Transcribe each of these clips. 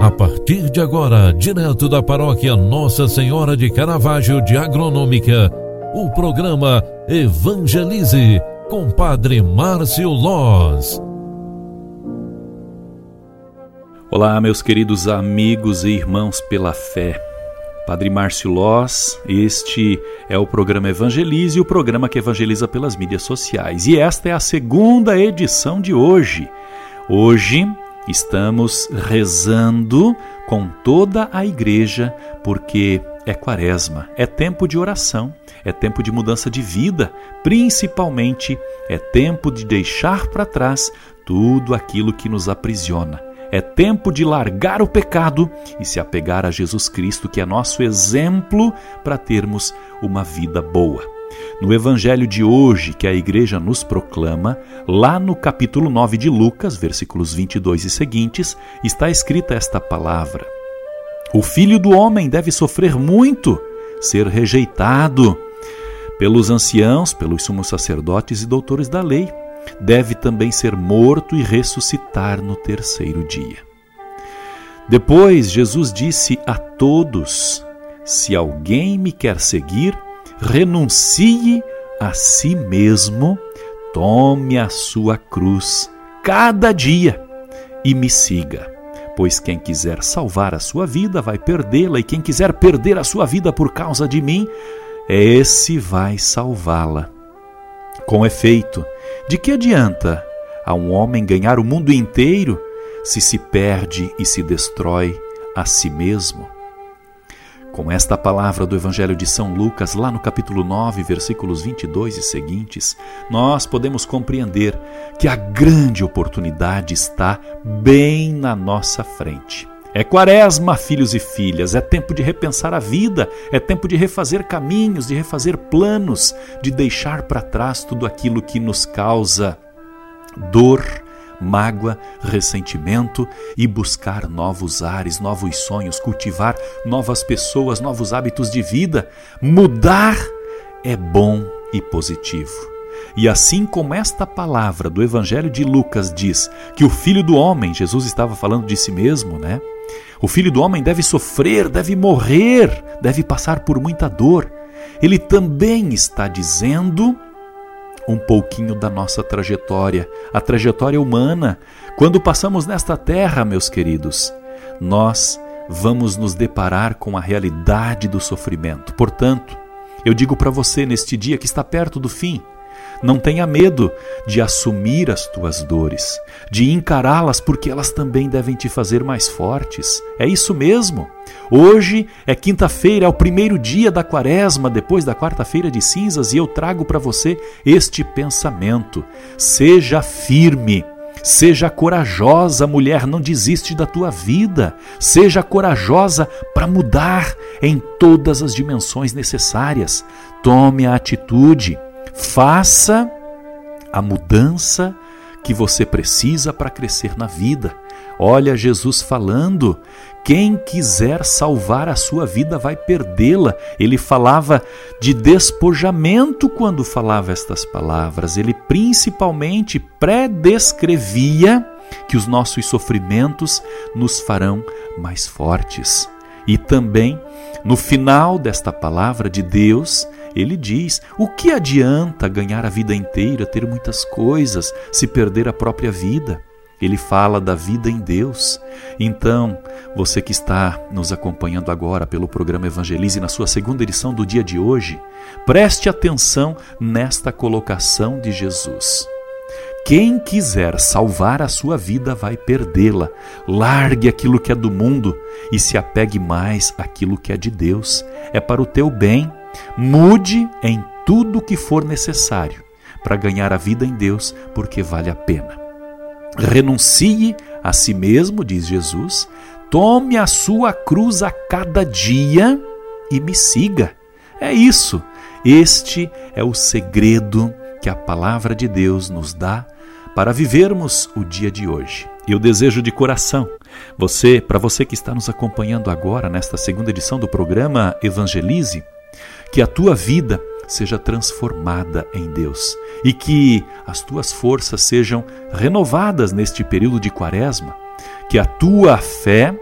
A partir de agora, direto da paróquia Nossa Senhora de Caravaggio de Agronômica, o programa Evangelize com Padre Márcio Loz. Olá, meus queridos amigos e irmãos pela fé. Padre Márcio Loz, este é o programa Evangelize, o programa que evangeliza pelas mídias sociais. E esta é a segunda edição de hoje. Hoje, Estamos rezando com toda a igreja, porque é quaresma, é tempo de oração, é tempo de mudança de vida, principalmente é tempo de deixar para trás tudo aquilo que nos aprisiona. É tempo de largar o pecado e se apegar a Jesus Cristo, que é nosso exemplo para termos uma vida boa. No evangelho de hoje que a igreja nos proclama, lá no capítulo 9 de Lucas, versículos 22 e seguintes, está escrita esta palavra: O filho do homem deve sofrer muito, ser rejeitado pelos anciãos, pelos sumos sacerdotes e doutores da lei. Deve também ser morto e ressuscitar no terceiro dia. Depois, Jesus disse a todos: Se alguém me quer seguir, renuncie a si mesmo, tome a sua cruz cada dia e me siga. Pois quem quiser salvar a sua vida vai perdê-la, e quem quiser perder a sua vida por causa de mim, esse vai salvá-la. Com efeito, de que adianta a um homem ganhar o mundo inteiro se se perde e se destrói a si mesmo? Com esta palavra do Evangelho de São Lucas, lá no capítulo 9, versículos 22 e seguintes, nós podemos compreender que a grande oportunidade está bem na nossa frente. É quaresma, filhos e filhas, é tempo de repensar a vida, é tempo de refazer caminhos, de refazer planos, de deixar para trás tudo aquilo que nos causa dor, mágoa, ressentimento e buscar novos ares, novos sonhos, cultivar novas pessoas, novos hábitos de vida. Mudar é bom e positivo. E assim como esta palavra do Evangelho de Lucas diz que o filho do homem, Jesus estava falando de si mesmo, né? O filho do homem deve sofrer, deve morrer, deve passar por muita dor. Ele também está dizendo um pouquinho da nossa trajetória, a trajetória humana. Quando passamos nesta terra, meus queridos, nós vamos nos deparar com a realidade do sofrimento. Portanto, eu digo para você neste dia que está perto do fim, não tenha medo de assumir as tuas dores, de encará-las, porque elas também devem te fazer mais fortes. É isso mesmo. Hoje é quinta-feira, é o primeiro dia da quaresma, depois da quarta-feira de cinzas, e eu trago para você este pensamento. Seja firme. Seja corajosa, mulher, não desiste da tua vida. Seja corajosa para mudar em todas as dimensões necessárias. Tome a atitude. Faça a mudança que você precisa para crescer na vida. Olha Jesus falando: quem quiser salvar a sua vida vai perdê-la. Ele falava de despojamento quando falava estas palavras. Ele principalmente predescrevia que os nossos sofrimentos nos farão mais fortes. E também, no final desta palavra de Deus, ele diz: o que adianta ganhar a vida inteira, ter muitas coisas, se perder a própria vida? Ele fala da vida em Deus. Então, você que está nos acompanhando agora pelo programa Evangelize na sua segunda edição do dia de hoje, preste atenção nesta colocação de Jesus. Quem quiser salvar a sua vida vai perdê-la. Largue aquilo que é do mundo e se apegue mais àquilo que é de Deus. É para o teu bem Mude em tudo o que for necessário para ganhar a vida em Deus, porque vale a pena. Renuncie a si mesmo, diz Jesus, tome a sua cruz a cada dia e me siga. É isso. Este é o segredo que a palavra de Deus nos dá para vivermos o dia de hoje. Eu desejo de coração, você, para você que está nos acompanhando agora nesta segunda edição do programa Evangelize, que a tua vida seja transformada em Deus e que as tuas forças sejam renovadas neste período de quaresma, que a tua fé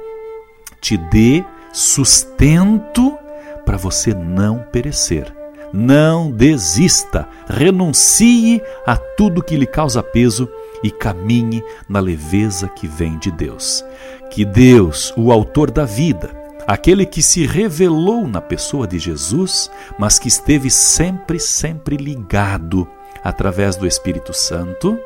te dê sustento para você não perecer. Não desista, renuncie a tudo que lhe causa peso e caminhe na leveza que vem de Deus. Que Deus, o Autor da vida, aquele que se revelou na pessoa de Jesus, mas que esteve sempre, sempre ligado através do Espírito Santo,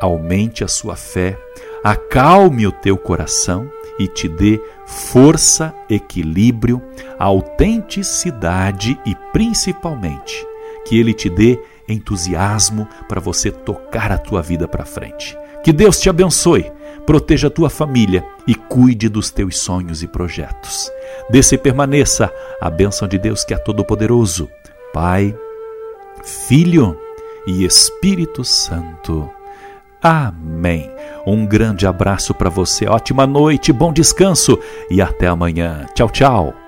aumente a sua fé, acalme o teu coração e te dê força, equilíbrio, autenticidade e principalmente que ele te dê entusiasmo para você tocar a tua vida para frente. Que Deus te abençoe, proteja a tua família e cuide dos teus sonhos e projetos. Desse e permaneça a bênção de Deus que é todo poderoso, Pai, Filho e Espírito Santo. Amém. Um grande abraço para você, ótima noite, bom descanso e até amanhã. Tchau, tchau.